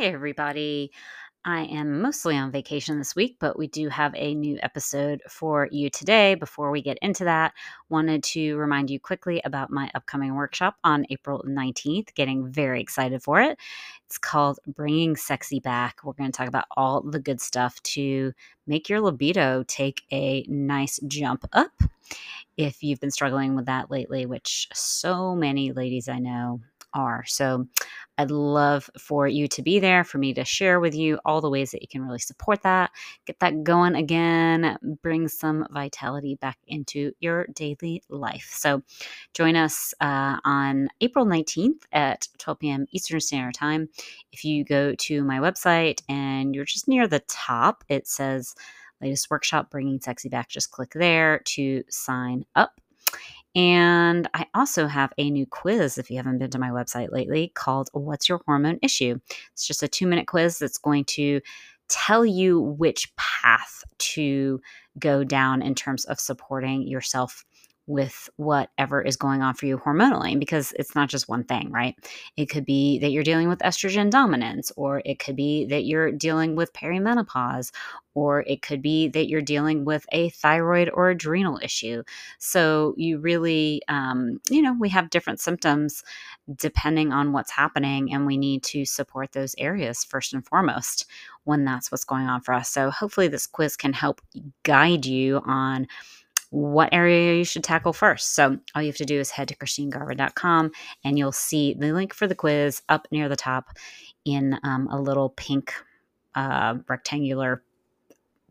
Hey, everybody. I am mostly on vacation this week, but we do have a new episode for you today. Before we get into that, wanted to remind you quickly about my upcoming workshop on April 19th. Getting very excited for it. It's called Bringing Sexy Back. We're going to talk about all the good stuff to make your libido take a nice jump up. If you've been struggling with that lately, which so many ladies I know are. So I'd love for you to be there, for me to share with you all the ways that you can really support that, get that going again, bring some vitality back into your daily life. So join us uh, on April 19th at 12 p.m. Eastern Standard Time. If you go to my website and you're just near the top, it says latest workshop bringing sexy back just click there to sign up and I also have a new quiz if you haven't been to my website lately called What's Your Hormone Issue? It's just a two minute quiz that's going to tell you which path to go down in terms of supporting yourself with whatever is going on for you hormonally because it's not just one thing, right? It could be that you're dealing with estrogen dominance, or it could be that you're dealing with perimenopause, or it could be that you're dealing with a thyroid or adrenal issue. So you really, um, you know, we have different symptoms depending on what's happening, and we need to support those areas first and foremost when that's what's going on for us. So hopefully, this quiz can help guide you on what area you should tackle first. So all you have to do is head to christinegarvin.com and you'll see the link for the quiz up near the top in um, a little pink uh, rectangular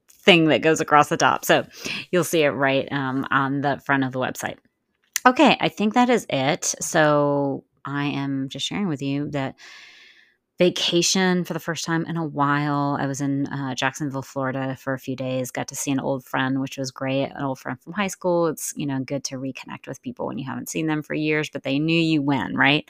thing that goes across the top. So you'll see it right um, on the front of the website. Okay, I think that is it. So I am just sharing with you that vacation for the first time in a while. I was in uh, Jacksonville, Florida for a few days, got to see an old friend, which was great, an old friend from high school. It's, you know, good to reconnect with people when you haven't seen them for years, but they knew you when, right?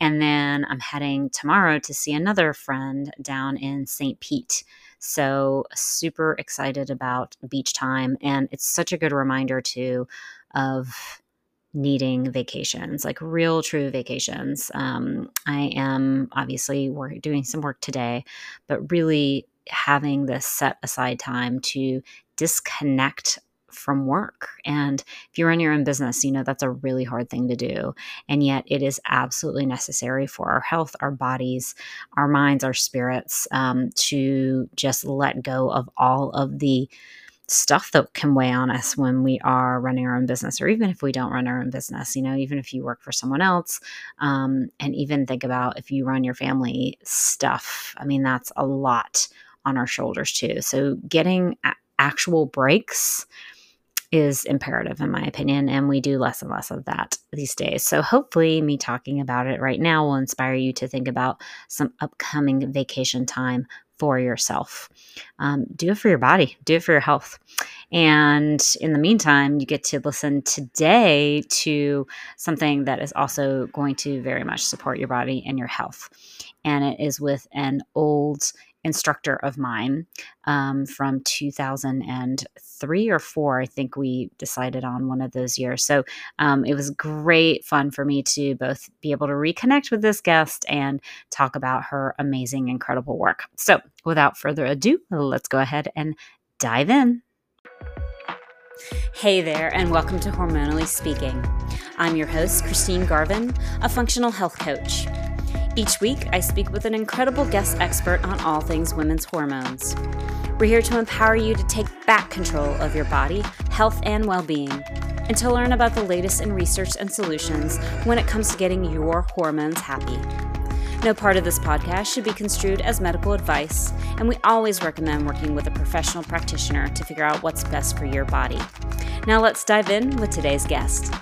And then I'm heading tomorrow to see another friend down in St. Pete. So, super excited about beach time. And it's such a good reminder, too, of needing vacations, like real true vacations. Um, I am obviously work, doing some work today, but really having this set aside time to disconnect from work. And if you run your own business, you know that's a really hard thing to do. And yet it is absolutely necessary for our health, our bodies, our minds, our spirits um, to just let go of all of the stuff that can weigh on us when we are running our own business, or even if we don't run our own business, you know, even if you work for someone else, um, and even think about if you run your family stuff. I mean, that's a lot on our shoulders too. So getting a- actual breaks is imperative in my opinion and we do less and less of that these days so hopefully me talking about it right now will inspire you to think about some upcoming vacation time for yourself. Um, do it for your body, do it for your health. And in the meantime, you get to listen today to something that is also going to very much support your body and your health. And it is with an old instructor of mine um, from 2003 or four. I think we decided on one of those years. So um, it was great fun for me to both be able to reconnect with this guest and talk about her amazing, incredible work. So without further ado, let's go ahead and dive in. Hey there, and welcome to Hormonally Speaking. I'm your host, Christine Garvin, a functional health coach. Each week, I speak with an incredible guest expert on all things women's hormones. We're here to empower you to take back control of your body, health, and well being, and to learn about the latest in research and solutions when it comes to getting your hormones happy. No part of this podcast should be construed as medical advice, and we always recommend working with a professional practitioner to figure out what's best for your body. Now, let's dive in with today's guest.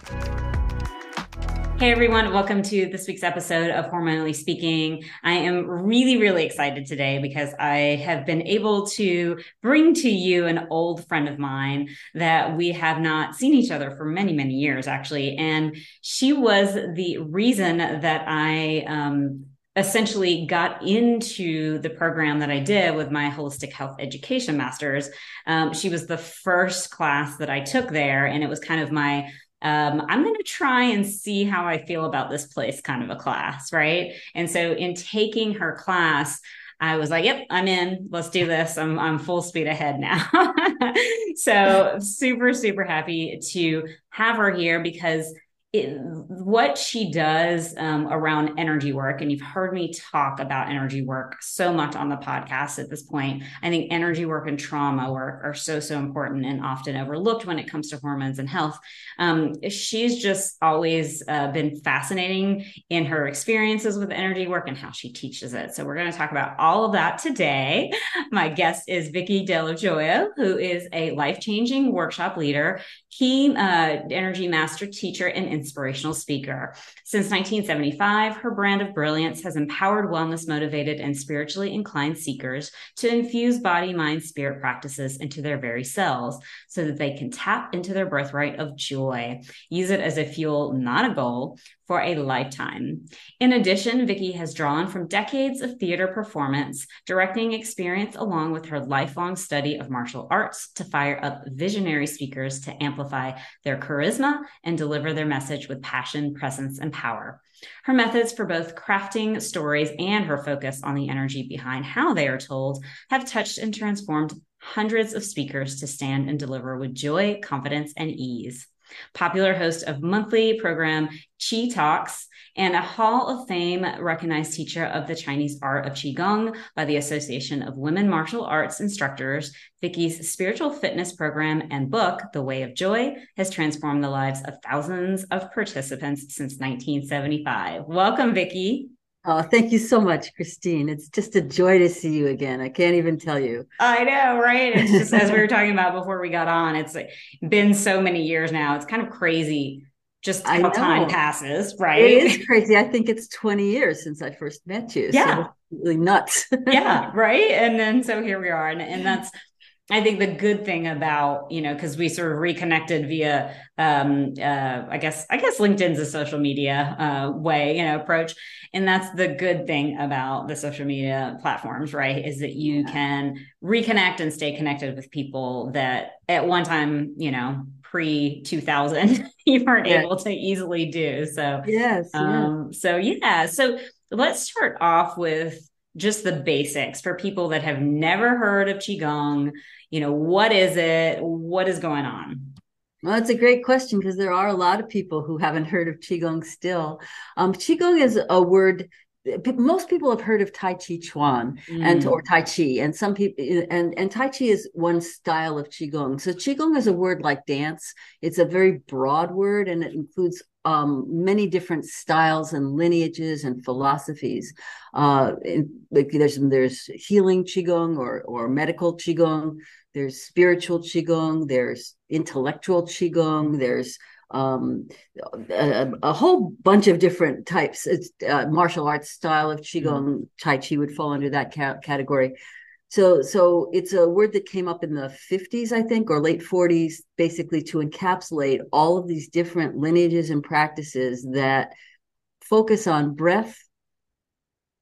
Hey everyone, welcome to this week's episode of Hormonally Speaking. I am really, really excited today because I have been able to bring to you an old friend of mine that we have not seen each other for many, many years, actually. And she was the reason that I, um, essentially got into the program that I did with my holistic health education masters. Um, she was the first class that I took there, and it was kind of my um, I'm going to try and see how I feel about this place kind of a class, right? And so in taking her class, I was like, yep, I'm in. Let's do this. I'm, I'm full speed ahead now. so super, super happy to have her here because it, what she does um, around energy work, and you've heard me talk about energy work so much on the podcast at this point. I think energy work and trauma work are so, so important and often overlooked when it comes to hormones and health. Um, she's just always uh, been fascinating in her experiences with energy work and how she teaches it. So, we're going to talk about all of that today. My guest is Vicki Dello Joio, who is a life changing workshop leader, Qi uh, energy master teacher, and inspirational speaker. Since 1975, her brand of brilliance has empowered wellness motivated and spiritually inclined seekers to infuse body, mind, spirit practices into their very selves so that they can tap into their birthright of joy. Use it as a fuel, not a goal, for a lifetime. In addition, Vicki has drawn from decades of theater performance, directing experience, along with her lifelong study of martial arts to fire up visionary speakers to amplify their charisma and deliver their message with passion, presence, and power. Her methods for both crafting stories and her focus on the energy behind how they are told have touched and transformed hundreds of speakers to stand and deliver with joy, confidence, and ease popular host of monthly program Qi Talks, and a Hall of Fame recognized teacher of the Chinese art of Qigong by the Association of Women Martial Arts Instructors. Vicki's spiritual fitness program and book, The Way of Joy, has transformed the lives of thousands of participants since 1975. Welcome, Vicki. Oh, thank you so much, Christine. It's just a joy to see you again. I can't even tell you. I know, right? It's just as we were talking about before we got on, it's been so many years now. It's kind of crazy just how time passes, right? It is crazy. I think it's 20 years since I first met you. Yeah. So really nuts. yeah, right. And then so here we are. And, and that's I think the good thing about, you know, because we sort of reconnected via, um, uh, I guess, I guess LinkedIn's a social media uh, way, you know, approach, and that's the good thing about the social media platforms, right? Is that you yeah. can reconnect and stay connected with people that at one time, you know, pre 2000 you weren't yeah. able to easily do. So yes, um, yes. so yeah, so let's start off with just the basics for people that have never heard of qigong. You know what is it? What is going on? Well, it's a great question because there are a lot of people who haven't heard of qigong still. Um, qigong is a word most people have heard of tai chi chuan mm. and or tai chi and some people and and tai chi is one style of qigong. So qigong is a word like dance. It's a very broad word and it includes um, many different styles and lineages and philosophies. Uh, there's there's healing qigong or or medical qigong. There's spiritual qigong. There's intellectual qigong. There's um, a, a, whole bunch of different types. It's uh, martial arts style of qigong. Mm-hmm. Tai chi would fall under that ca- category. So, so it's a word that came up in the 50s, I think, or late 40s, basically to encapsulate all of these different lineages and practices that focus on breath,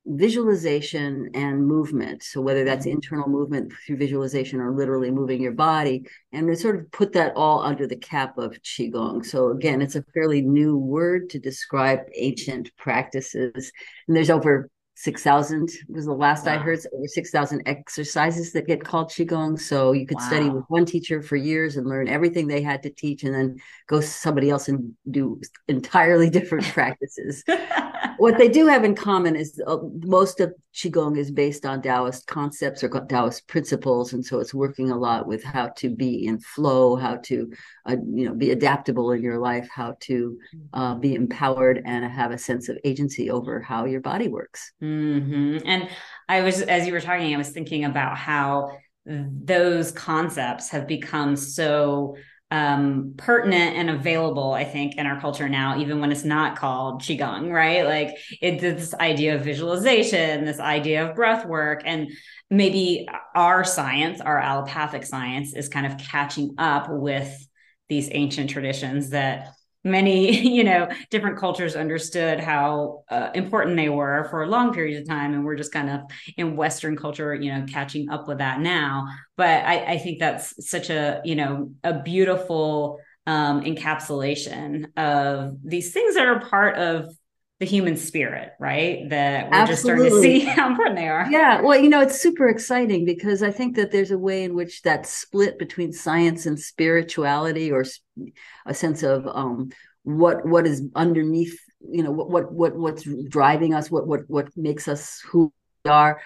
visualization, and movement. So, whether that's mm-hmm. internal movement through visualization or literally moving your body, and we sort of put that all under the cap of Qigong. So, again, it's a fairly new word to describe ancient practices. And there's over 6,000 was the last wow. I heard. So over 6,000 exercises that get called Qigong. So you could wow. study with one teacher for years and learn everything they had to teach and then go to somebody else and do entirely different practices. what they do have in common is uh, most of qigong is based on taoist concepts or taoist principles and so it's working a lot with how to be in flow how to uh, you know be adaptable in your life how to uh, be empowered and have a sense of agency over how your body works mm-hmm. and i was as you were talking i was thinking about how those concepts have become so um, pertinent and available, I think, in our culture now, even when it's not called Qigong, right? Like it's this idea of visualization, this idea of breath work, and maybe our science, our allopathic science, is kind of catching up with these ancient traditions that many you know different cultures understood how uh, important they were for a long periods of time and we're just kind of in western culture you know catching up with that now. But i, I think that's such a you know a beautiful um, encapsulation of these things that are part of the human spirit, right? That we're Absolutely. just starting to see how important they are. Yeah. Well, you know, it's super exciting because I think that there's a way in which that split between science and spirituality or a sense of um, what what is underneath, you know, what what what what's driving us, what what what makes us who we are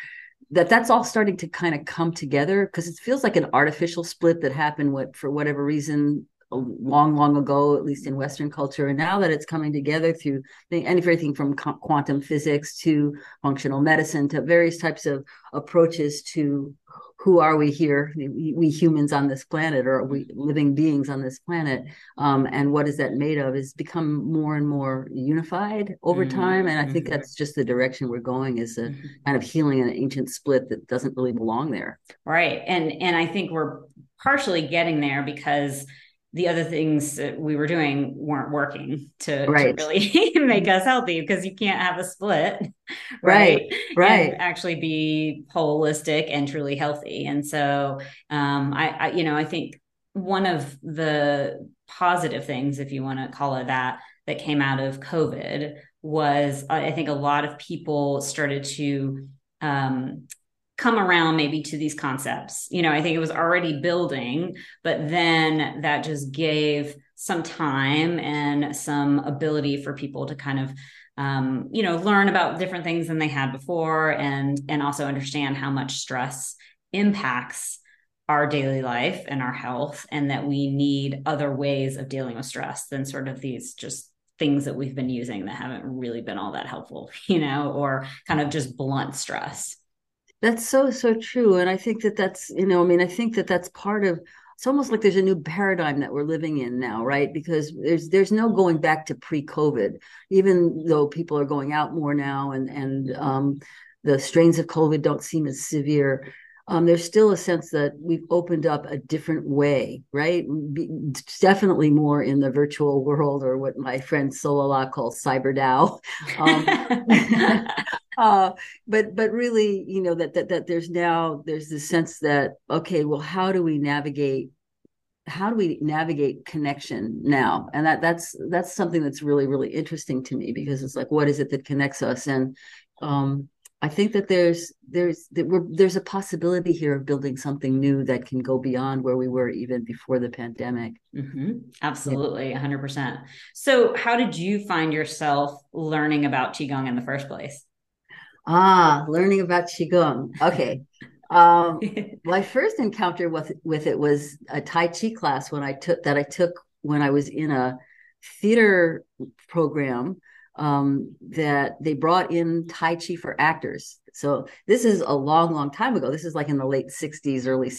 that that's all starting to kind of come together because it feels like an artificial split that happened what for whatever reason long, long ago, at least in Western culture. And now that it's coming together through everything from quantum physics to functional medicine to various types of approaches to who are we here, we, humans on this planet, or we living beings on this planet, um, and what is that made of, is become more and more unified over mm-hmm. time. And I think mm-hmm. that's just the direction we're going, is a mm-hmm. kind of healing an ancient split that doesn't really belong there. Right, and and I think we're partially getting there because the other things that we were doing weren't working to, right. to really make us healthy because you can't have a split right right, actually be holistic and truly healthy. And so um, I, I you know i think one of the positive things if you want to call it that that came out of covid was i think a lot of people started to um, come around maybe to these concepts. You know, I think it was already building, but then that just gave some time and some ability for people to kind of um, you know learn about different things than they had before and and also understand how much stress impacts our daily life and our health and that we need other ways of dealing with stress than sort of these just things that we've been using that haven't really been all that helpful you know or kind of just blunt stress that's so so true, and I think that that's you know I mean I think that that's part of. It's almost like there's a new paradigm that we're living in now, right? Because there's there's no going back to pre-COVID, even though people are going out more now, and and um, the strains of COVID don't seem as severe. Um, there's still a sense that we've opened up a different way, right? definitely more in the virtual world, or what my friend Solala calls cyber DAO. Um, uh, but but really, you know that that that there's now there's this sense that okay, well, how do we navigate? How do we navigate connection now? And that that's that's something that's really really interesting to me because it's like what is it that connects us? And um, I think that there's there's that we're, there's a possibility here of building something new that can go beyond where we were even before the pandemic. Mm-hmm. Absolutely, hundred yeah. percent. So, how did you find yourself learning about qigong in the first place? Ah, learning about qigong. Okay. Um, my first encounter with with it was a Tai Chi class when I took that I took when I was in a theater program um, that they brought in Tai Chi for actors. So this is a long, long time ago. This is like in the late '60s, early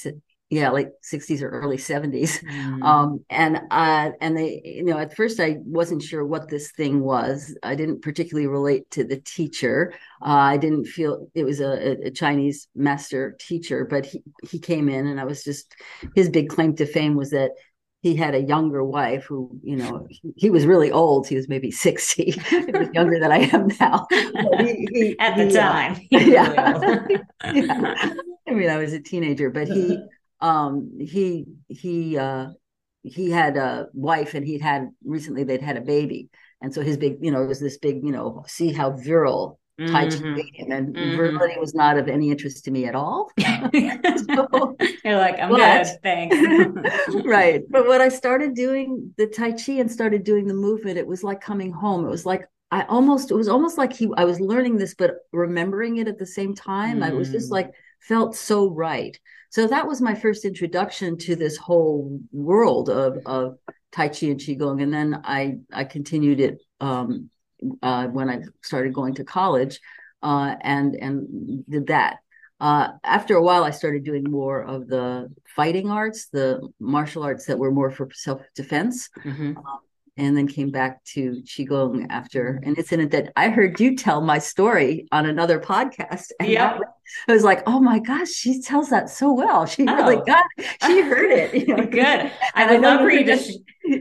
yeah, late 60s or early 70s. Mm. Um, and uh, and they, you know, at first I wasn't sure what this thing was. I didn't particularly relate to the teacher. Uh, I didn't feel it was a, a, Chinese master teacher, but he, he came in and I was just, his big claim to fame was that he had a younger wife who, you know, he, he was really old. He was maybe 60. he was younger than I am now. He, he, At the uh, time. Uh, yeah. yeah. I mean, I was a teenager, but he, um, he he uh, he had a wife and he'd had recently they'd had a baby, and so his big you know it was this big you know see how virile Tai Chi mm-hmm. made him, and mm-hmm. virility was not of any interest to me at all. so, You're like I'm but, good, thanks. right, but when I started doing the Tai Chi and started doing the movement, it was like coming home. It was like I almost it was almost like he I was learning this but remembering it at the same time. Mm. I was just mm. like felt so right. So that was my first introduction to this whole world of, of Tai Chi and Qigong. And then I, I continued it um, uh, when I started going to college uh, and, and did that. Uh, after a while, I started doing more of the fighting arts, the martial arts that were more for self defense. Mm-hmm. Um, and then came back to qigong after mm-hmm. an incident that I heard you tell my story on another podcast. And yeah, I was like, oh my gosh, she tells that so well. She oh. really got, she heard it. You know? Good. I would love for you to.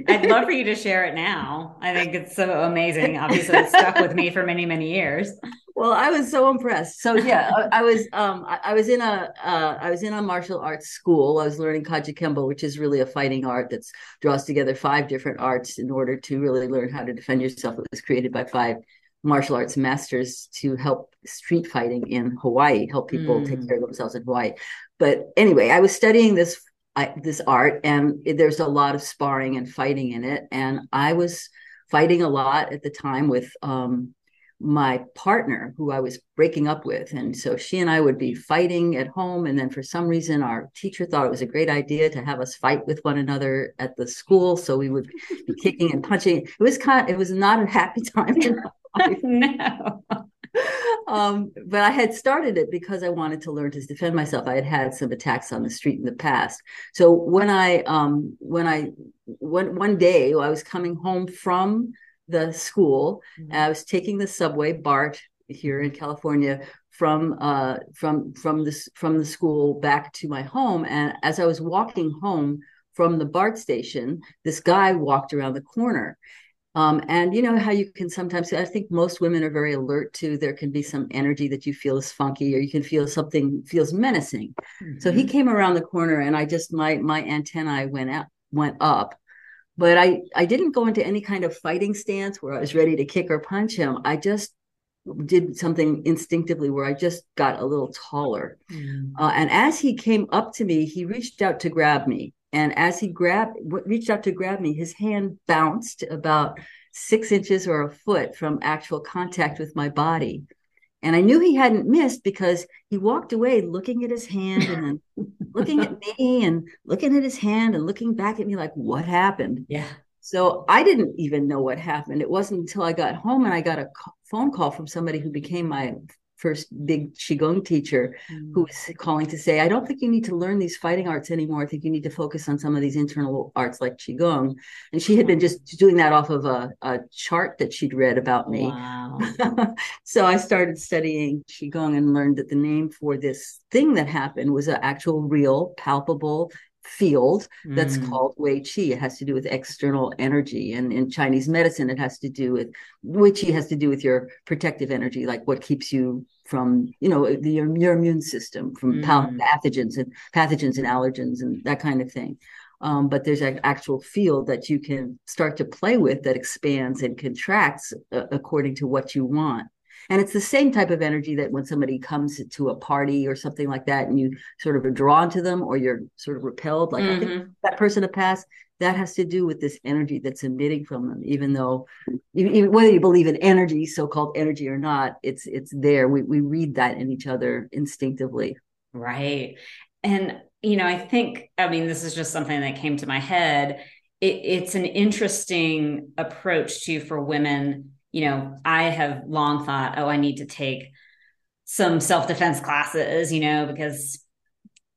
I'd love for you to share it now. I think it's so amazing. Obviously, it stuck with me for many, many years well i was so impressed so yeah I, I, was um I, I, was in a uh, I was in a martial arts school i was learning kajukenbo which is really a fighting art that draws together five different arts in order to really learn how to defend yourself it was created by five martial arts masters to help street fighting in Hawaii, help people mm. take care of themselves in Hawaii. But anyway, I was studying this I, this art, and there's a lot of sparring and fighting in it. And I was fighting a lot at the time with um, my partner who I was breaking up with. And so she and I would be fighting at home. And then for some reason, our teacher thought it was a great idea to have us fight with one another at the school. So we would be kicking and punching. It was kind of, it was not a happy time in life. no. Um, but I had started it because I wanted to learn to defend myself. I had had some attacks on the street in the past. So when I, um, when I, one, one day I was coming home from the school. Mm-hmm. I was taking the subway, BART, here in California, from uh, from from this from the school back to my home. And as I was walking home from the BART station, this guy walked around the corner. Um, and you know how you can sometimes, I think most women are very alert to there can be some energy that you feel is funky or you can feel something feels menacing. Mm-hmm. So he mm-hmm. came around the corner and I just, my, my antennae went out, went up but I, I didn't go into any kind of fighting stance where I was ready to kick or punch him. I just did something instinctively where I just got a little taller. Mm. Uh, and as he came up to me, he reached out to grab me. And as he grabbed, reached out to grab me, his hand bounced about six inches or a foot from actual contact with my body. And I knew he hadn't missed because he walked away looking at his hand and then looking at me and looking at his hand and looking back at me like, what happened? Yeah. So I didn't even know what happened. It wasn't until I got home and I got a phone call from somebody who became my first big qigong teacher mm. who was calling to say i don't think you need to learn these fighting arts anymore i think you need to focus on some of these internal arts like qigong and she had been just doing that off of a, a chart that she'd read about me wow. so i started studying qigong and learned that the name for this thing that happened was an actual real palpable field that's mm. called Wei Qi. It has to do with external energy. And in Chinese medicine, it has to do with Wei Qi has to do with your protective energy, like what keeps you from, you know, the, your, your immune system from mm. pathogens and pathogens and allergens and that kind of thing. Um, but there's an actual field that you can start to play with that expands and contracts uh, according to what you want. And it's the same type of energy that when somebody comes to a party or something like that, and you sort of are drawn to them or you're sort of repelled, like mm-hmm. I think mm-hmm. that person to pass, that has to do with this energy that's emitting from them, even though even, whether you believe in energy, so-called energy or not, it's it's there. We we read that in each other instinctively. Right. And you know, I think, I mean, this is just something that came to my head. It, it's an interesting approach to for women you know, I have long thought, oh, I need to take some self-defense classes, you know, because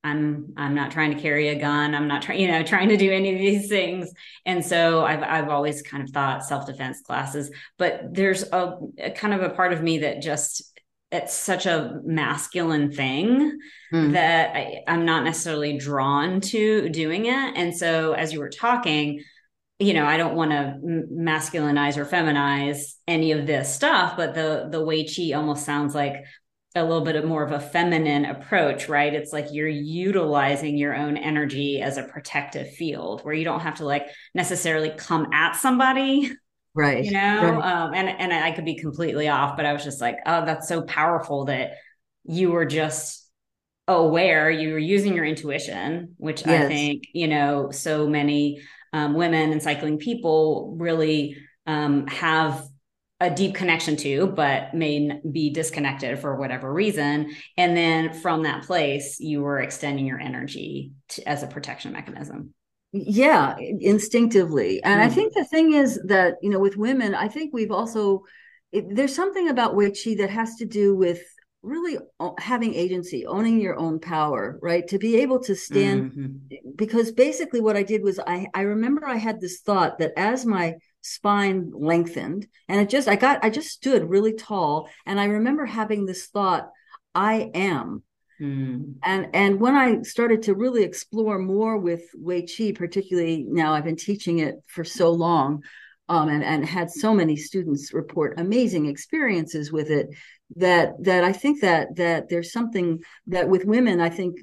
I'm I'm not trying to carry a gun. I'm not trying, you know, trying to do any of these things. And so I've I've always kind of thought self-defense classes, but there's a, a kind of a part of me that just it's such a masculine thing mm. that I, I'm not necessarily drawn to doing it. And so as you were talking, you know, I don't want to masculinize or feminize any of this stuff, but the the Wei Qi almost sounds like a little bit of more of a feminine approach, right? It's like you're utilizing your own energy as a protective field where you don't have to like necessarily come at somebody. Right. You know, right. Um, and, and I could be completely off, but I was just like, oh, that's so powerful that you were just aware, you were using your intuition, which yes. I think, you know, so many um, women and cycling people really um, have a deep connection to, but may be disconnected for whatever reason. And then from that place, you were extending your energy to, as a protection mechanism. Yeah, instinctively. And mm. I think the thing is that, you know, with women, I think we've also, it, there's something about Wei Qi that has to do with really having agency owning your own power right to be able to stand mm-hmm. because basically what i did was i i remember i had this thought that as my spine lengthened and it just i got i just stood really tall and i remember having this thought i am mm. and and when i started to really explore more with wei Qi, particularly now i've been teaching it for so long um, and, and had so many students report amazing experiences with it that that I think that that there's something that with women I think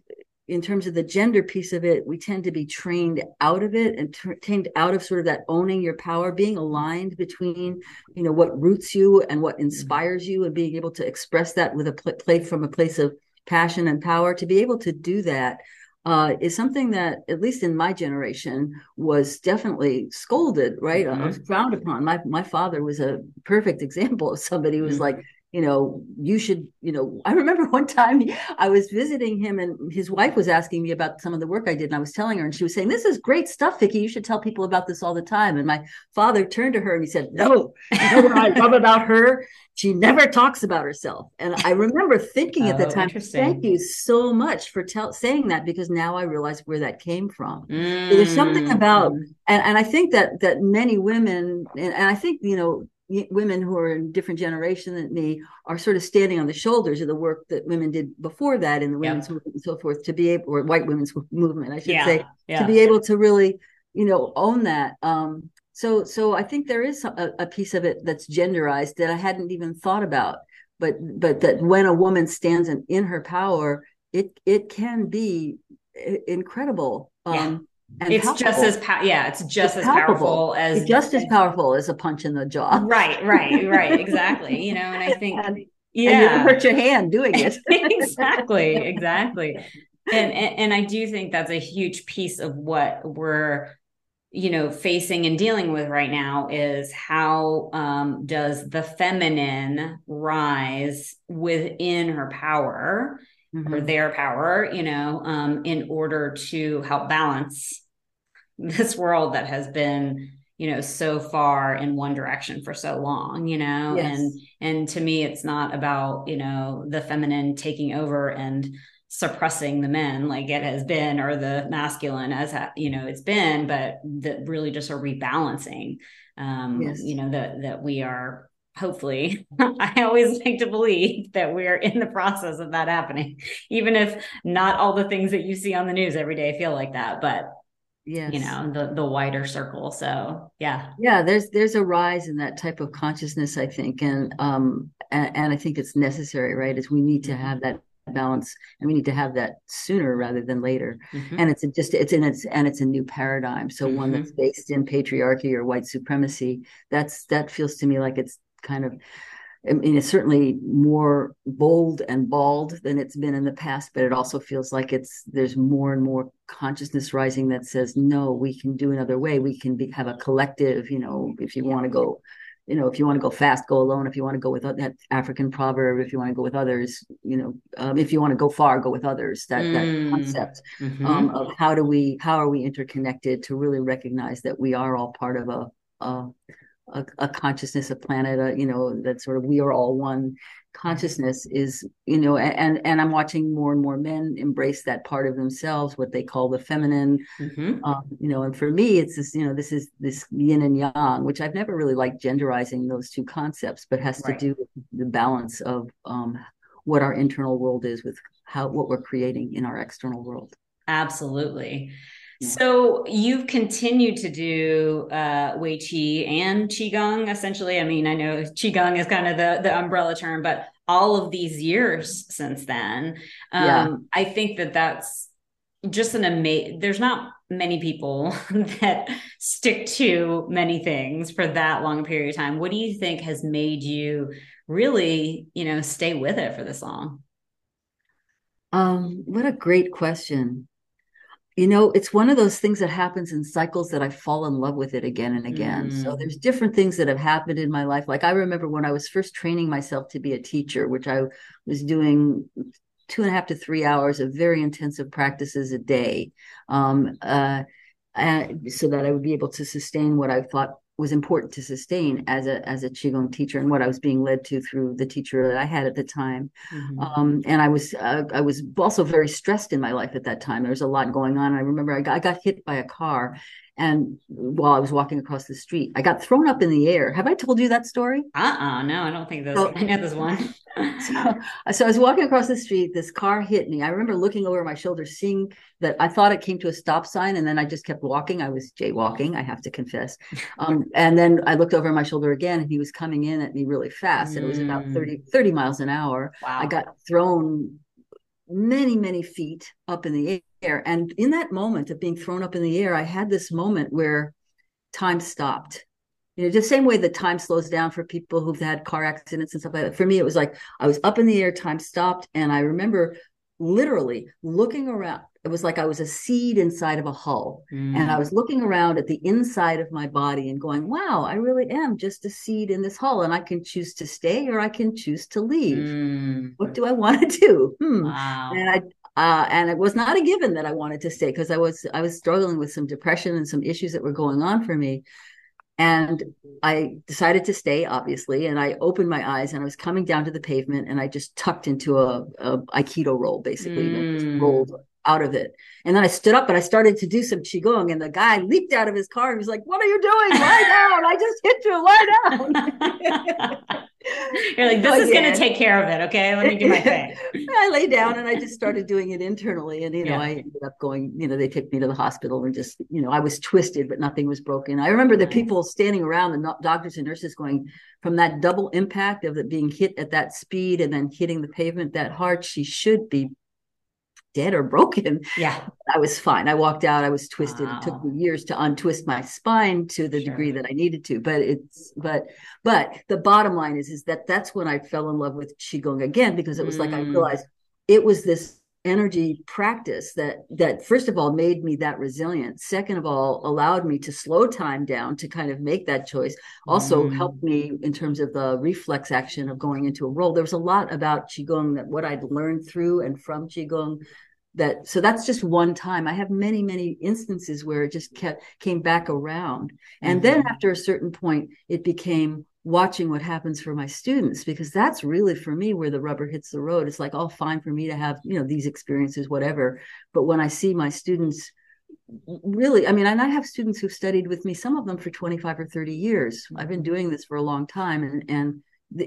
in terms of the gender piece of it, we tend to be trained out of it and t- trained out of sort of that owning your power, being aligned between, you know, what roots you and what inspires you, and being able to express that with a pl- play from a place of passion and power. To be able to do that uh, is something that, at least in my generation, was definitely scolded, right? Mm-hmm. was frowned upon. My my father was a perfect example of somebody who was mm-hmm. like, you know, you should, you know, I remember one time I was visiting him and his wife was asking me about some of the work I did. And I was telling her, and she was saying, This is great stuff, Vicki. You should tell people about this all the time. And my father turned to her and he said, No, you know what I love about her? She never talks about herself. And I remember thinking at the oh, time, Thank you so much for tell, saying that because now I realize where that came from. Mm. So there's something about, mm. and, and I think that that many women, and, and I think, you know, women who are in different generation than me are sort of standing on the shoulders of the work that women did before that in the women's yep. movement and so forth to be able or white women's movement i should yeah. say yeah. to be able to really you know own that um so so i think there is a, a piece of it that's genderized that i hadn't even thought about but but that when a woman stands in, in her power it it can be incredible um and it's palpable. just as pa- yeah it's just it's as powerful as it's just as powerful as a punch in the jaw. Right right right exactly you know and i think and, yeah and you hurt your hand doing it. Exactly exactly. And, and and i do think that's a huge piece of what we're you know facing and dealing with right now is how um, does the feminine rise within her power mm-hmm. or their power, you know, um, in order to help balance this world that has been you know so far in one direction for so long you know yes. and and to me it's not about you know the feminine taking over and suppressing the men like it has been or the masculine as ha- you know it's been but that really just a rebalancing um yes. you know that that we are hopefully i always like to believe that we're in the process of that happening even if not all the things that you see on the news every day feel like that but yes. you know the the wider circle so yeah yeah there's there's a rise in that type of consciousness i think and um and, and i think it's necessary right is we need to mm-hmm. have that balance and we need to have that sooner rather than later mm-hmm. and it's just it's in its and it's a new paradigm so mm-hmm. one that's based in patriarchy or white supremacy that's that feels to me like it's kind of I mean, it's certainly more bold and bald than it's been in the past, but it also feels like it's there's more and more consciousness rising that says, no, we can do another way. We can be, have a collective. You know, if you want to go, you know, if you want to go fast, go alone. If you want to go with that African proverb, if you want to go with others, you know, um, if you want to go far, go with others. That mm. that concept mm-hmm. um, of how do we, how are we interconnected to really recognize that we are all part of a, a a, a consciousness, a planet, a, you know, that sort of we are all one consciousness is, you know, and and I'm watching more and more men embrace that part of themselves, what they call the feminine, mm-hmm. um, you know, and for me, it's this, you know, this is this yin and yang, which I've never really liked genderizing those two concepts, but has right. to do with the balance of um, what our internal world is with how what we're creating in our external world. Absolutely. So you've continued to do uh, Wei Qi and Qigong, essentially. I mean, I know Qigong is kind of the, the umbrella term, but all of these years since then, um, yeah. I think that that's just an amazing, there's not many people that stick to many things for that long a period of time. What do you think has made you really, you know, stay with it for this long? Um, what a great question you know it's one of those things that happens in cycles that i fall in love with it again and again mm. so there's different things that have happened in my life like i remember when i was first training myself to be a teacher which i was doing two and a half to three hours of very intensive practices a day um, uh, so that i would be able to sustain what i thought was important to sustain as a as a qigong teacher and what I was being led to through the teacher that I had at the time. Mm-hmm. Um, and I was uh, I was also very stressed in my life at that time. There was a lot going on. I remember I got, I got hit by a car, and while I was walking across the street, I got thrown up in the air. Have I told you that story? Uh uh-uh, uh no, I don't think this. So, I know this one. so, so I was walking across the street. This car hit me. I remember looking over my shoulder, seeing that I thought it came to a stop sign, and then I just kept walking. I was jaywalking, I have to confess. Um, and then I looked over my shoulder again, and he was coming in at me really fast, and it was about 30, mm. 30 miles an hour. Wow. I got thrown many, many feet up in the air. And in that moment of being thrown up in the air, I had this moment where time stopped. You know, the same way that time slows down for people who've had car accidents and stuff like that. For me, it was like I was up in the air, time stopped. And I remember literally looking around. It was like I was a seed inside of a hull. Mm. And I was looking around at the inside of my body and going, wow, I really am just a seed in this hull. And I can choose to stay or I can choose to leave. Mm. What do I want to do? Hmm. Wow. And I, uh, and it was not a given that I wanted to stay because I was I was struggling with some depression and some issues that were going on for me. And I decided to stay, obviously. And I opened my eyes and I was coming down to the pavement and I just tucked into a, a Aikido roll, basically, mm. rolled out of it. And then I stood up and I started to do some qigong, and the guy leaped out of his car and was like, "What are you doing? Lie down! I just hit you. Lie down." You're like, this is going to take care of it. Okay, let me do my thing. I lay down and I just started doing it internally, and you know, yeah. I ended up going. You know, they took me to the hospital and just, you know, I was twisted, but nothing was broken. I remember the people standing around, the doctors and nurses, going from that double impact of it being hit at that speed and then hitting the pavement that hard. She should be dead or broken. Yeah. I was fine. I walked out. I was twisted. Wow. It took me years to untwist my spine to the sure. degree that I needed to. But it's but but the bottom line is is that that's when I fell in love with qigong again because it was mm. like I mm. realized it was this energy practice that that first of all made me that resilient. Second of all allowed me to slow time down to kind of make that choice. Also mm. helped me in terms of the reflex action of going into a roll. There was a lot about qigong that what i'd learned through and from qigong that so that's just one time. I have many many instances where it just kept came back around. And mm-hmm. then after a certain point it became watching what happens for my students because that's really for me where the rubber hits the road it's like all fine for me to have you know these experiences whatever but when i see my students really i mean and i have students who've studied with me some of them for 25 or 30 years i've been doing this for a long time and and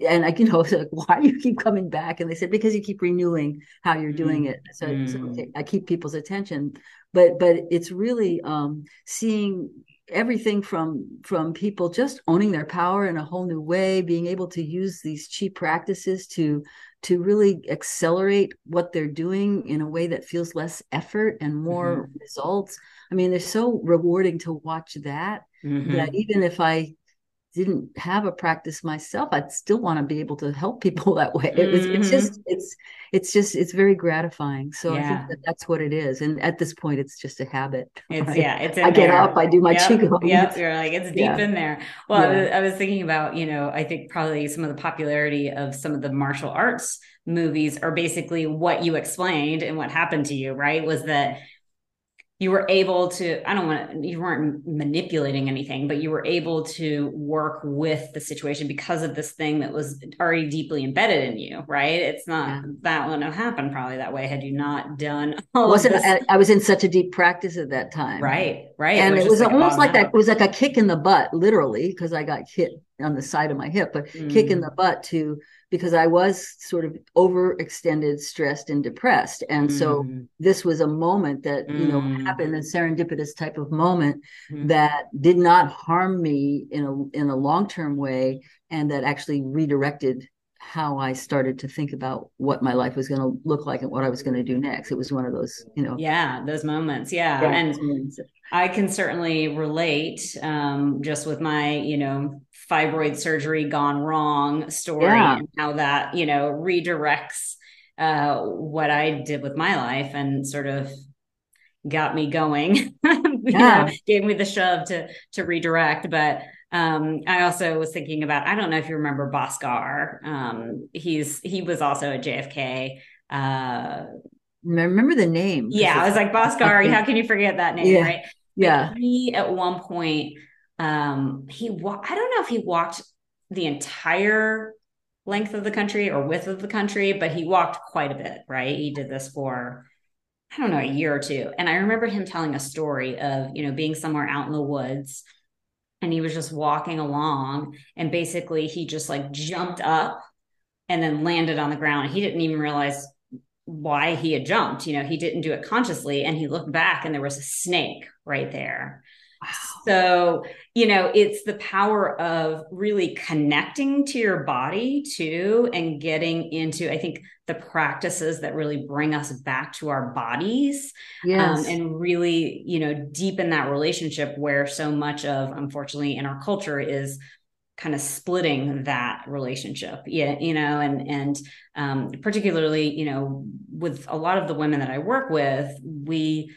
and I, you know, like, why do you keep coming back? And they said, because you keep renewing how you're doing mm. it. So, mm. so, I keep people's attention, but, but it's really um, seeing everything from from people just owning their power in a whole new way being able to use these cheap practices to to really accelerate what they're doing in a way that feels less effort and more mm-hmm. results i mean they're so rewarding to watch that mm-hmm. that even if i didn't have a practice myself i'd still want to be able to help people that way it was mm-hmm. it's just it's it's just it's very gratifying so yeah. i think that that's what it is and at this point it's just a habit it's right? yeah it's i get up i do my yep, qigong yep you're like it's deep yeah. in there well yeah. I, was, I was thinking about you know i think probably some of the popularity of some of the martial arts movies are basically what you explained and what happened to you right was that you were able to i don't want to you weren't manipulating anything but you were able to work with the situation because of this thing that was already deeply embedded in you right? It's not yeah. that wouldn't have happened probably that way had you not done all wasn't I, I, was in such a deep practice at that time. Right right and it was, like almost like that it was like a kick in the butt literally because i got hit on the side of my hip but mm. kick in mm. the butt to because I was sort of overextended, stressed, and depressed. And mm. so this was a moment that, mm. you know, mm. happened, a serendipitous type of moment mm. that did not harm me in a in a long-term way and that actually redirected how I started to think about what my life was going to look like and what I was going to do next. It was one of those, you know. Yeah, those moments. Yeah. yeah and I can certainly relate um, just with my, you know, fibroid surgery gone wrong story yeah. and how that you know redirects uh, what I did with my life and sort of got me going yeah. know, gave me the shove to to redirect but um, I also was thinking about I don't know if you remember Bhaskar um, he's he was also at JFK uh, remember the name yeah I was like Bhaskar how can you forget that name yeah. right yeah but he at one point um, he wa- I don't know if he walked the entire length of the country or width of the country, but he walked quite a bit, right? He did this for I don't know, a year or two. And I remember him telling a story of, you know, being somewhere out in the woods and he was just walking along and basically he just like jumped up and then landed on the ground. He didn't even realize why he had jumped. You know, he didn't do it consciously and he looked back and there was a snake right there So, you know, it's the power of really connecting to your body too and getting into, I think, the practices that really bring us back to our bodies um, yes. um, and really, you know, deepen that relationship where so much of, unfortunately, in our culture is kind of splitting that relationship yeah you know and and um, particularly you know with a lot of the women that i work with we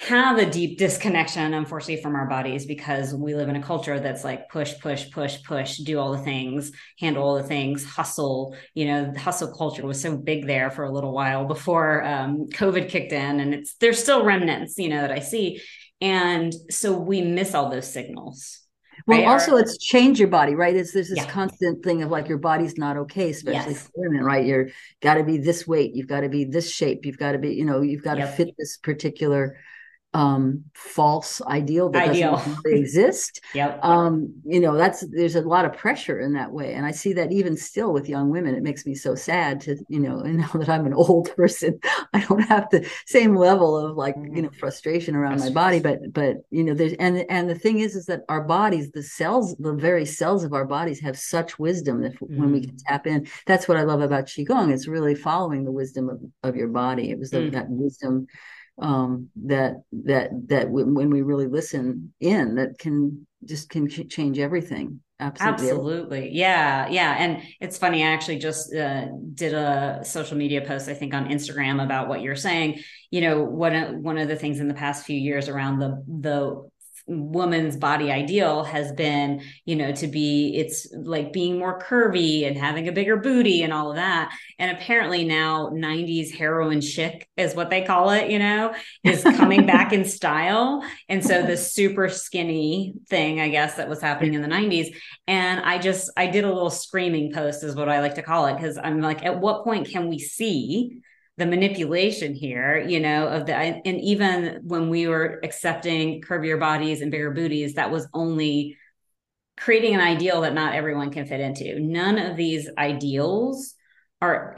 have a deep disconnection, unfortunately, from our bodies because we live in a culture that's like push, push, push, push, do all the things, handle all the things, hustle. You know, hustle culture was so big there for a little while before um, COVID kicked in, and it's there's still remnants, you know, that I see, and so we miss all those signals. Well, right? also it's change your body, right? It's there's this yeah. constant thing of like your body's not okay, especially yes. for women, right? You're got to be this weight, you've got to be this shape, you've got to be, you know, you've got to yep. fit this particular um false ideal that ideal. doesn't really exist yep. um you know that's there's a lot of pressure in that way and i see that even still with young women it makes me so sad to you know and now that i'm an old person i don't have the same level of like mm-hmm. you know frustration around that's my body but but you know there's and and the thing is is that our bodies the cells the very cells of our bodies have such wisdom if mm-hmm. when we can mm. tap in that's what i love about qigong it's really following the wisdom of, of your body it was the, mm-hmm. that wisdom um, that that that when we really listen in, that can just can change everything. Absolutely. Absolutely. Yeah. Yeah. And it's funny. I actually just uh, did a social media post, I think on Instagram about what you're saying. You know, one, one of the things in the past few years around the, the woman's body ideal has been you know to be it's like being more curvy and having a bigger booty and all of that. And apparently now 90s heroin chic is what they call it you know is coming back in style. And so the super skinny thing i guess that was happening in the 90s and i just i did a little screaming post is what i like to call it. Because i'm like at what point can we see the manipulation here, you know, of the, and even when we were accepting curvier bodies and bigger booties, that was only creating an ideal that not everyone can fit into. None of these ideals are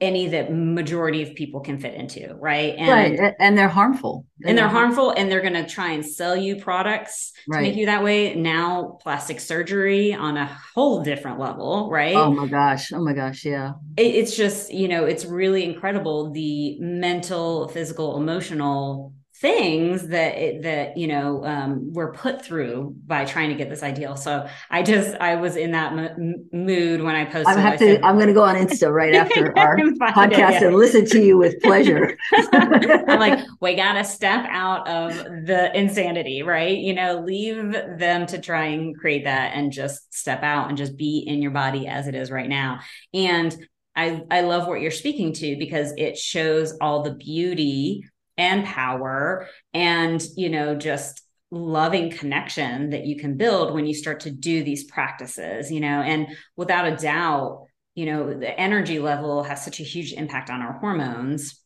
any that majority of people can fit into right and right. and they're harmful and they're harmful and they're going to try and sell you products right. to make you that way now plastic surgery on a whole different level right oh my gosh oh my gosh yeah it, it's just you know it's really incredible the mental physical emotional things that it, that you know um, were put through by trying to get this ideal. So I just I was in that m- mood when I posted. I have to. I'm going to go on Insta right after our podcast it, yeah. and listen to you with pleasure. I'm like, we got to step out of the insanity, right? You know, leave them to try and create that, and just step out and just be in your body as it is right now. And I I love what you're speaking to because it shows all the beauty and power and you know just loving connection that you can build when you start to do these practices you know and without a doubt you know the energy level has such a huge impact on our hormones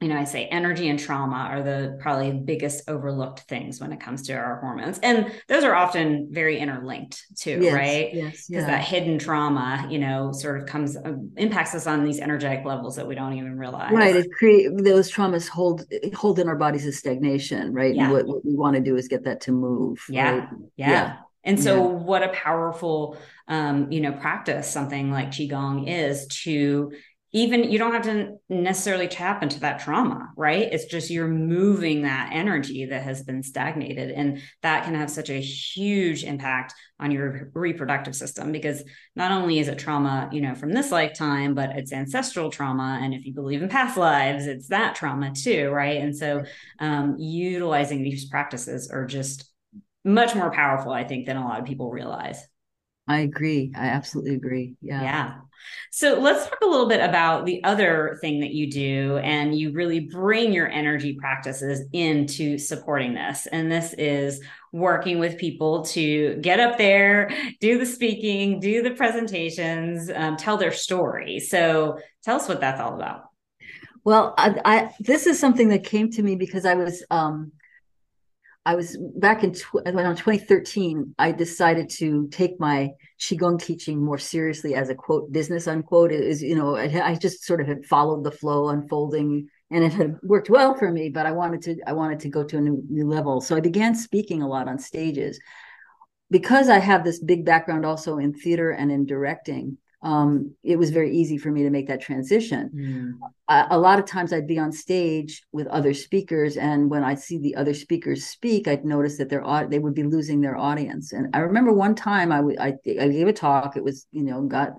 you know, I say energy and trauma are the probably biggest overlooked things when it comes to our hormones. And those are often very interlinked too, yes, right? Yes. Because yeah. that hidden trauma, you know, sort of comes, uh, impacts us on these energetic levels that we don't even realize. Right. It create those traumas hold, hold in our bodies as stagnation, right? Yeah. And what, what we want to do is get that to move. Yeah. Right? Yeah. yeah. And so, yeah. what a powerful, um, you know, practice something like qigong is to even you don't have to necessarily tap into that trauma, right? It's just you're moving that energy that has been stagnated. And that can have such a huge impact on your reproductive system because not only is it trauma, you know, from this lifetime, but it's ancestral trauma. And if you believe in past lives, it's that trauma too, right? And so um, utilizing these practices are just much more powerful, I think, than a lot of people realize. I agree. I absolutely agree. Yeah. Yeah. So let's talk a little bit about the other thing that you do, and you really bring your energy practices into supporting this. And this is working with people to get up there, do the speaking, do the presentations, um, tell their story. So tell us what that's all about. Well, I, I, this is something that came to me because I was um, I was back in tw- around 2013. I decided to take my qigong teaching more seriously as a quote business unquote. It is you know I, I just sort of had followed the flow, unfolding and it had worked well for me but i wanted to i wanted to go to a new, new level so i began speaking a lot on stages because i have this big background also in theater and in directing um, it was very easy for me to make that transition. Mm. A, a, lot of times I'd be on stage with other speakers, and when I'd see the other speakers speak, I'd notice that their they would be losing their audience. And I remember one time I, w- I, I gave a talk. It was you know got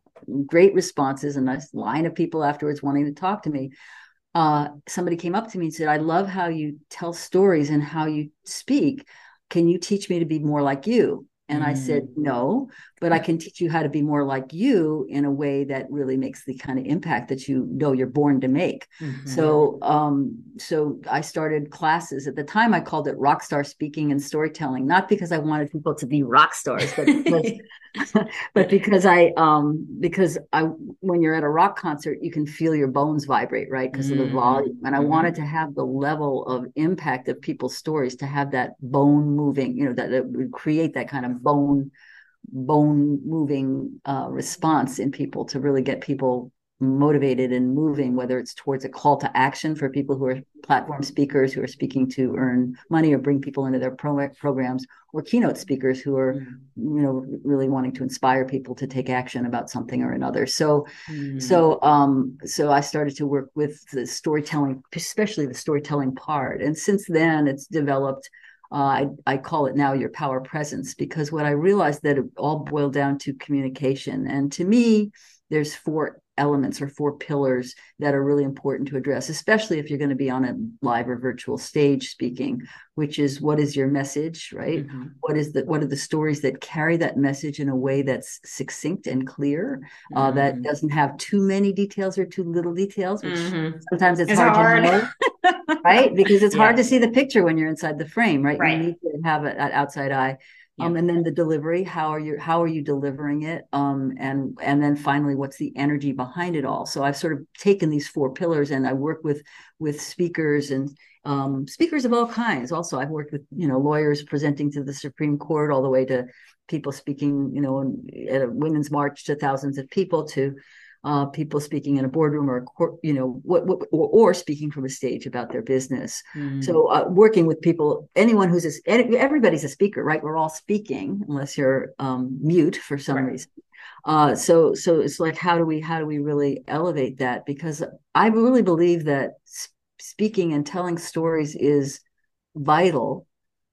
great responses, and a nice line of people afterwards wanting to talk to me. Uh, somebody came up to me and said, "I love how you tell stories and how you speak. Can you teach me to be more like you?" And mm. I said, mm. no, but I can teach you how to be more like you in a way that really makes the kind of impact that you know you're born to make. Mm-hmm. So, um, so I started classes at the time. I called it rock star speaking and storytelling, not because I wanted people to be rock stars, but because, but because I, um, because I, when you're at a rock concert, you can feel your bones vibrate, right? Because mm-hmm. of the volume. And I mm-hmm. wanted to have the level of impact of people's stories to have that bone moving, you know, that, that would create that kind of bone bone moving uh, response in people to really get people motivated and moving, whether it's towards a call to action for people who are platform speakers who are speaking to earn money or bring people into their pro- programs, or keynote speakers who are, mm-hmm. you know, really wanting to inspire people to take action about something or another. So, mm. so, um, so I started to work with the storytelling, especially the storytelling part, and since then it's developed uh, I, I call it now your power presence because what I realized that it all boiled down to communication. And to me, there's four elements or four pillars that are really important to address, especially if you're going to be on a live or virtual stage speaking, which is what is your message, right? Mm-hmm. What is the what are the stories that carry that message in a way that's succinct and clear, mm-hmm. uh, that mm-hmm. doesn't have too many details or too little details, which mm-hmm. sometimes it's, it's hard, hard, to know, right? Because it's yeah. hard to see the picture when you're inside the frame, right? right. You need to have an outside eye um, and then the delivery how are you how are you delivering it um, and and then finally what's the energy behind it all so i've sort of taken these four pillars and i work with with speakers and um, speakers of all kinds also i've worked with you know lawyers presenting to the supreme court all the way to people speaking you know at a women's march to thousands of people to uh, people speaking in a boardroom or a court, you know, what, what or, or, speaking from a stage about their business. Mm. So uh, working with people, anyone who's a, everybody's a speaker, right? We're all speaking unless you're um, mute for some right. reason. Uh, so so it's like how do we how do we really elevate that? Because I really believe that speaking and telling stories is vital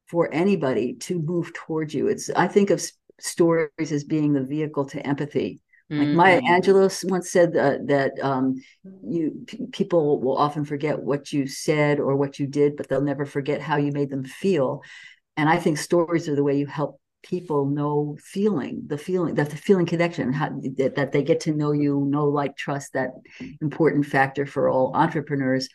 for anybody to move towards you. It's I think of stories as being the vehicle to empathy like Maya mm-hmm. Angelou once said uh, that um, you p- people will often forget what you said or what you did, but they'll never forget how you made them feel. And I think stories are the way you help people know feeling, the feeling, that the feeling connection, how, that, that they get to know you, know, like, trust. That important factor for all entrepreneurs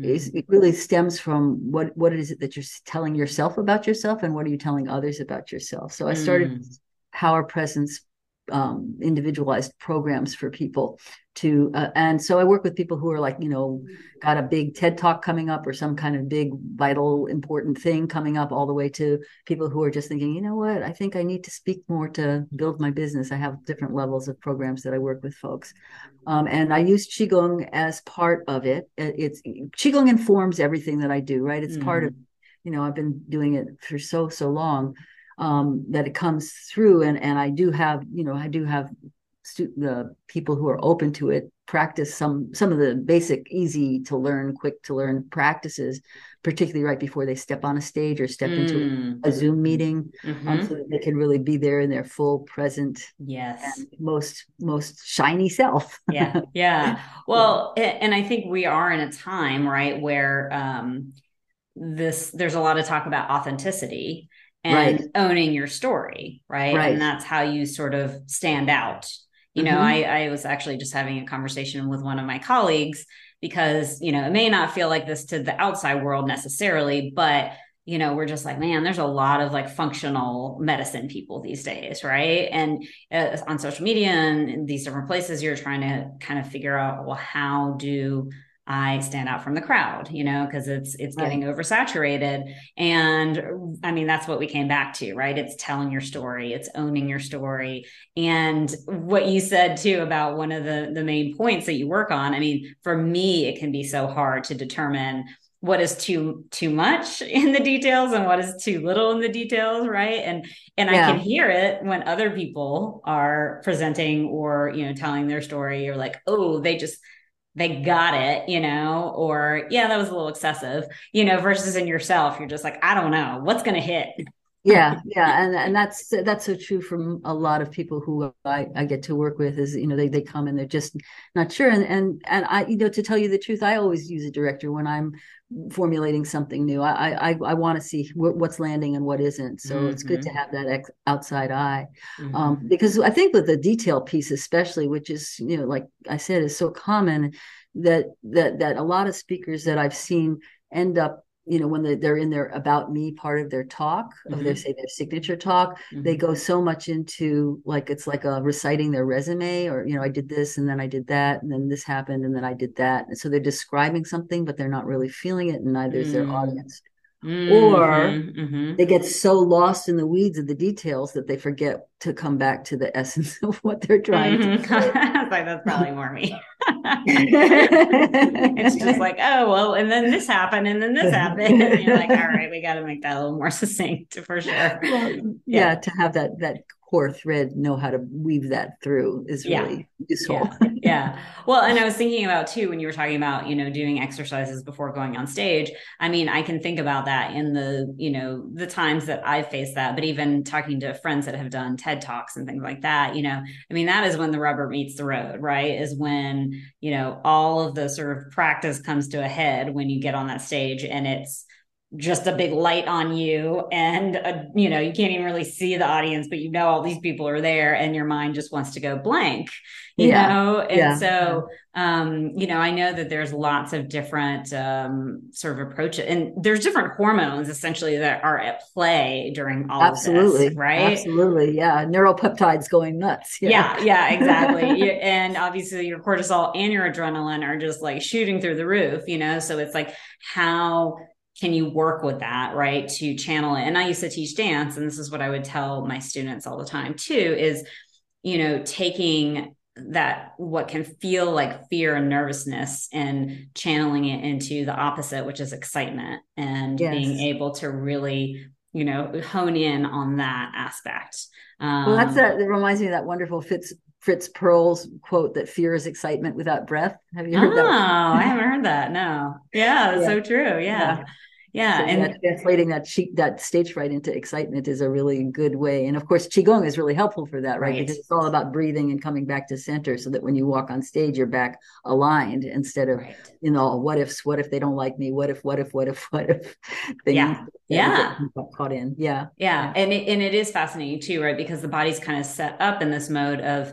is mm-hmm. it really stems from what what is it that you're telling yourself about yourself, and what are you telling others about yourself. So I started mm. Power Presence um, individualized programs for people to uh, and so i work with people who are like you know got a big ted talk coming up or some kind of big vital important thing coming up all the way to people who are just thinking you know what? I think i need to speak more to build my business. I have different levels of programs that i work with folks. Um, and i use qigong as part of it. It's qigong informs everything that i do right? It's mm. part of you know i've been doing it for so so long um, that it comes through. And and I do have, you know, I do have stu- the people who are open to it practice some some of the basic, easy to learn, quick to learn practices, particularly right before they step on a stage or step mm. into a Zoom meeting, um, mm-hmm. um, so that they can really be there in their full present, yes, most most shiny self. yeah, yeah. Well, and I think we are in a time right where. um this there's a lot of talk about authenticity and right. owning your story, right? right? And that's how you sort of stand out. You mm-hmm. know, I, I was actually just having a conversation with one of my colleagues because, you know, it may not feel like this to the outside world necessarily, but you know, we're just like, man, there's a lot of like functional medicine people these days, right? And uh, on social media and these different places, you're trying to kind of figure out, well, how do I stand out from the crowd, you know, because it's it's right. getting oversaturated. And I mean, that's what we came back to, right? It's telling your story, it's owning your story. And what you said too about one of the the main points that you work on, I mean, for me, it can be so hard to determine what is too too much in the details and what is too little in the details right and and yeah. i can hear it when other people are presenting or you know telling their story or like oh they just they got it, you know, or yeah, that was a little excessive, you know, versus in yourself, you're just like, I don't know what's going to hit. yeah, yeah, and and that's that's so true from a lot of people who I, I get to work with. Is you know they they come and they're just not sure, and and and I you know to tell you the truth, I always use a director when I'm formulating something new. I I I want to see what's landing and what isn't. So mm-hmm. it's good to mm-hmm. have that ex- outside eye, um, mm-hmm. um, because I think with the detail piece, especially, which is you know like I said, is so common that that that a lot of speakers that I've seen end up you know when they're in their about me part of their talk mm-hmm. of their say their signature talk mm-hmm. they go so much into like it's like a reciting their resume or you know i did this and then i did that and then this happened and then i did that and so they're describing something but they're not really feeling it and neither is their mm. audience Mm-hmm, or mm-hmm. they get so lost in the weeds of the details that they forget to come back to the essence of what they're trying mm-hmm. to like that's probably more me it's just like oh well and then this happened and then this happened and you're like all right we got to make that a little more succinct for sure well, yeah. yeah to have that that core thread know how to weave that through is really yeah. useful. Yeah. yeah. Well, and I was thinking about too when you were talking about, you know, doing exercises before going on stage. I mean, I can think about that in the, you know, the times that I've faced that, but even talking to friends that have done TED Talks and things like that, you know, I mean, that is when the rubber meets the road, right? Is when, you know, all of the sort of practice comes to a head when you get on that stage and it's just a big light on you and a, you know you can't even really see the audience but you know all these people are there and your mind just wants to go blank you yeah. know? And yeah. so um you know i know that there's lots of different um sort of approaches and there's different hormones essentially that are at play during all absolutely of this, right? Absolutely. Yeah. Neuropeptides going nuts. Yeah. Yeah, yeah. Exactly. And obviously your cortisol and your adrenaline are just like shooting through the roof you know? So it's like how can you work with that right to channel it and i used to teach dance and this is what i would tell my students all the time too is you know taking that what can feel like fear and nervousness and channeling it into the opposite which is excitement and yes. being able to really you know hone in on that aspect um, well that's that it reminds me of that wonderful fitz fritz perls quote that fear is excitement without breath have you heard oh, that No, i haven't heard that no yeah that's yeah. so true yeah. yeah yeah so and that, translating that sheet that stage fright into excitement is a really good way and of course qigong is really helpful for that right? right? because it's all about breathing and coming back to center so that when you walk on stage you're back aligned instead of right. you know what ifs what if they don't like me what if what if what if what if things yeah yeah caught in yeah yeah, yeah. and it, and it is fascinating too right because the body's kind of set up in this mode of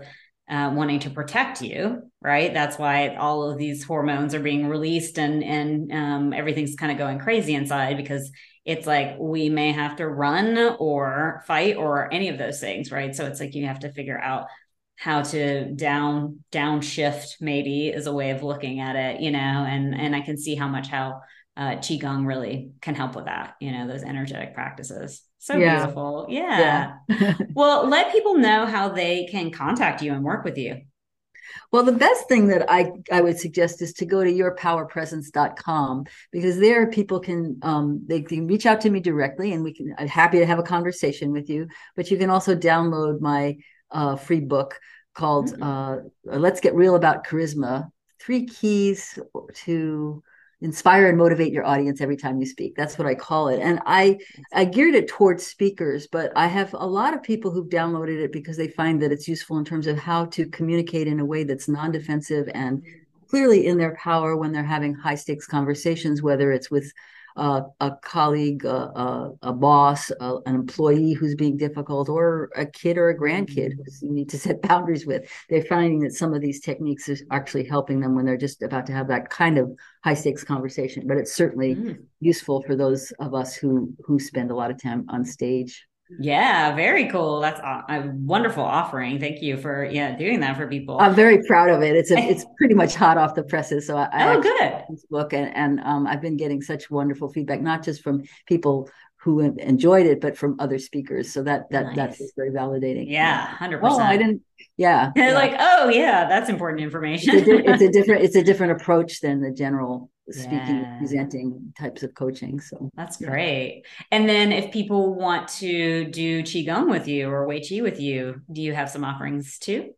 uh, wanting to protect you, right? That's why all of these hormones are being released and and um, everything's kind of going crazy inside because it's like we may have to run or fight or any of those things, right? So it's like you have to figure out how to down downshift maybe is a way of looking at it, you know, and and I can see how much how uh, qigong really can help with that, you know, those energetic practices. So yeah. beautiful. Yeah. yeah. well, let people know how they can contact you and work with you. Well, the best thing that I, I would suggest is to go to yourpowerpresence.com because there people can um, they can reach out to me directly and we can I'm happy to have a conversation with you. But you can also download my uh, free book called mm-hmm. uh, Let's Get Real About Charisma: Three Keys to inspire and motivate your audience every time you speak. That's what i call it. And i i geared it towards speakers but i have a lot of people who've downloaded it because they find that it's useful in terms of how to communicate in a way that's non-defensive and mm-hmm. clearly in their power when they're having high stakes conversations whether it's with uh, a colleague, uh, a boss, uh, an employee who's being difficult, or a kid or a grandkid who you need to set boundaries with. They're finding that some of these techniques are actually helping them when they're just about to have that kind of high stakes conversation. But it's certainly mm. useful for those of us who who spend a lot of time on stage. Yeah, very cool. That's a, a, wonderful offering. Thank you for yeah doing that for people. I'm very proud of it. It's a, it's pretty much hot off the presses. So I, oh, good this book and and um, I've been getting such wonderful feedback, not just from people who enjoyed it, but from other speakers. So that that nice. that's very validating. Yeah, hundred percent. Oh, I didn't. Yeah, yeah. like oh yeah, that's important information. it's, a, it's a different it's a different approach than the general speaking yeah. presenting types of coaching so. That's great. And then if people want to do qigong with you or wei Qi with you do you have some offerings too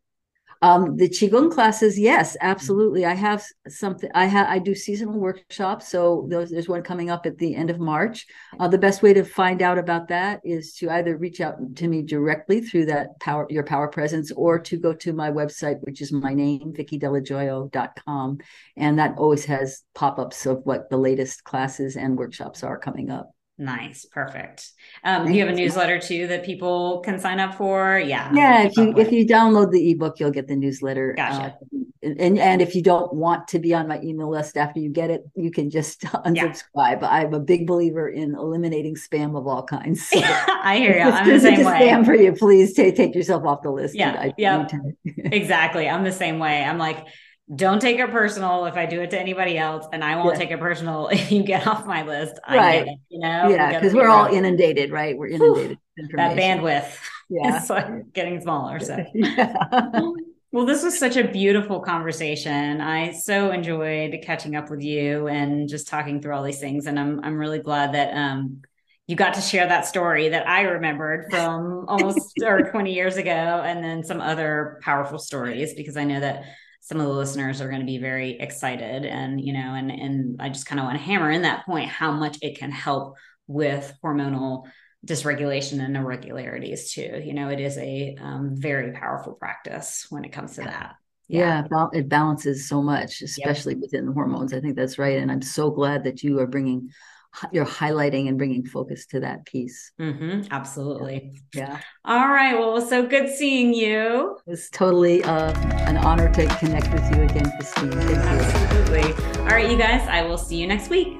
um, the qigong classes, yes, absolutely. I have something. I have I do seasonal workshops, so there's, there's one coming up at the end of March. Uh, the best way to find out about that is to either reach out to me directly through that power your power presence, or to go to my website, which is my name, VickiDelloJoio.com, and that always has pop ups of what the latest classes and workshops are coming up. Nice, perfect. Um, do you have a newsletter too that people can sign up for? Yeah. Yeah, if you if you download the ebook, you'll get the newsletter. Gotcha. Uh, and and if you don't want to be on my email list after you get it, you can just unsubscribe. Yeah. I'm a big believer in eliminating spam of all kinds. So I hear you. I'm the same way. Spam for you, please take take yourself off the list. Yeah, yeah. exactly. I'm the same way. I'm like don't take it personal if I do it to anybody else, and I won't yeah. take it personal if you get off my list. I right. It, you know, yeah, because we are all inundated, right? We're inundated. that bandwidth, yeah, it's like getting smaller. So, yeah. well, this was such a beautiful conversation. I so enjoyed catching up with you and just talking through all these things, and I'm I'm really glad that um you got to share that story that I remembered from almost or 20 years ago, and then some other powerful stories because I know that some of the listeners are going to be very excited and you know and and i just kind of want to hammer in that point how much it can help with hormonal dysregulation and irregularities too. You know it is a um, very powerful practice when it comes to that. Yeah, yeah. it balances so much especially yep. within the hormones. I think that's right and i'm so glad that you are bringing you're highlighting and bringing focus to that piece. Mm-hmm, absolutely. Yeah. All right. Well, so good seeing you. It's totally uh, an honor to connect with you again, Christine. Thank absolutely. You. All right, you guys. I will see you next week.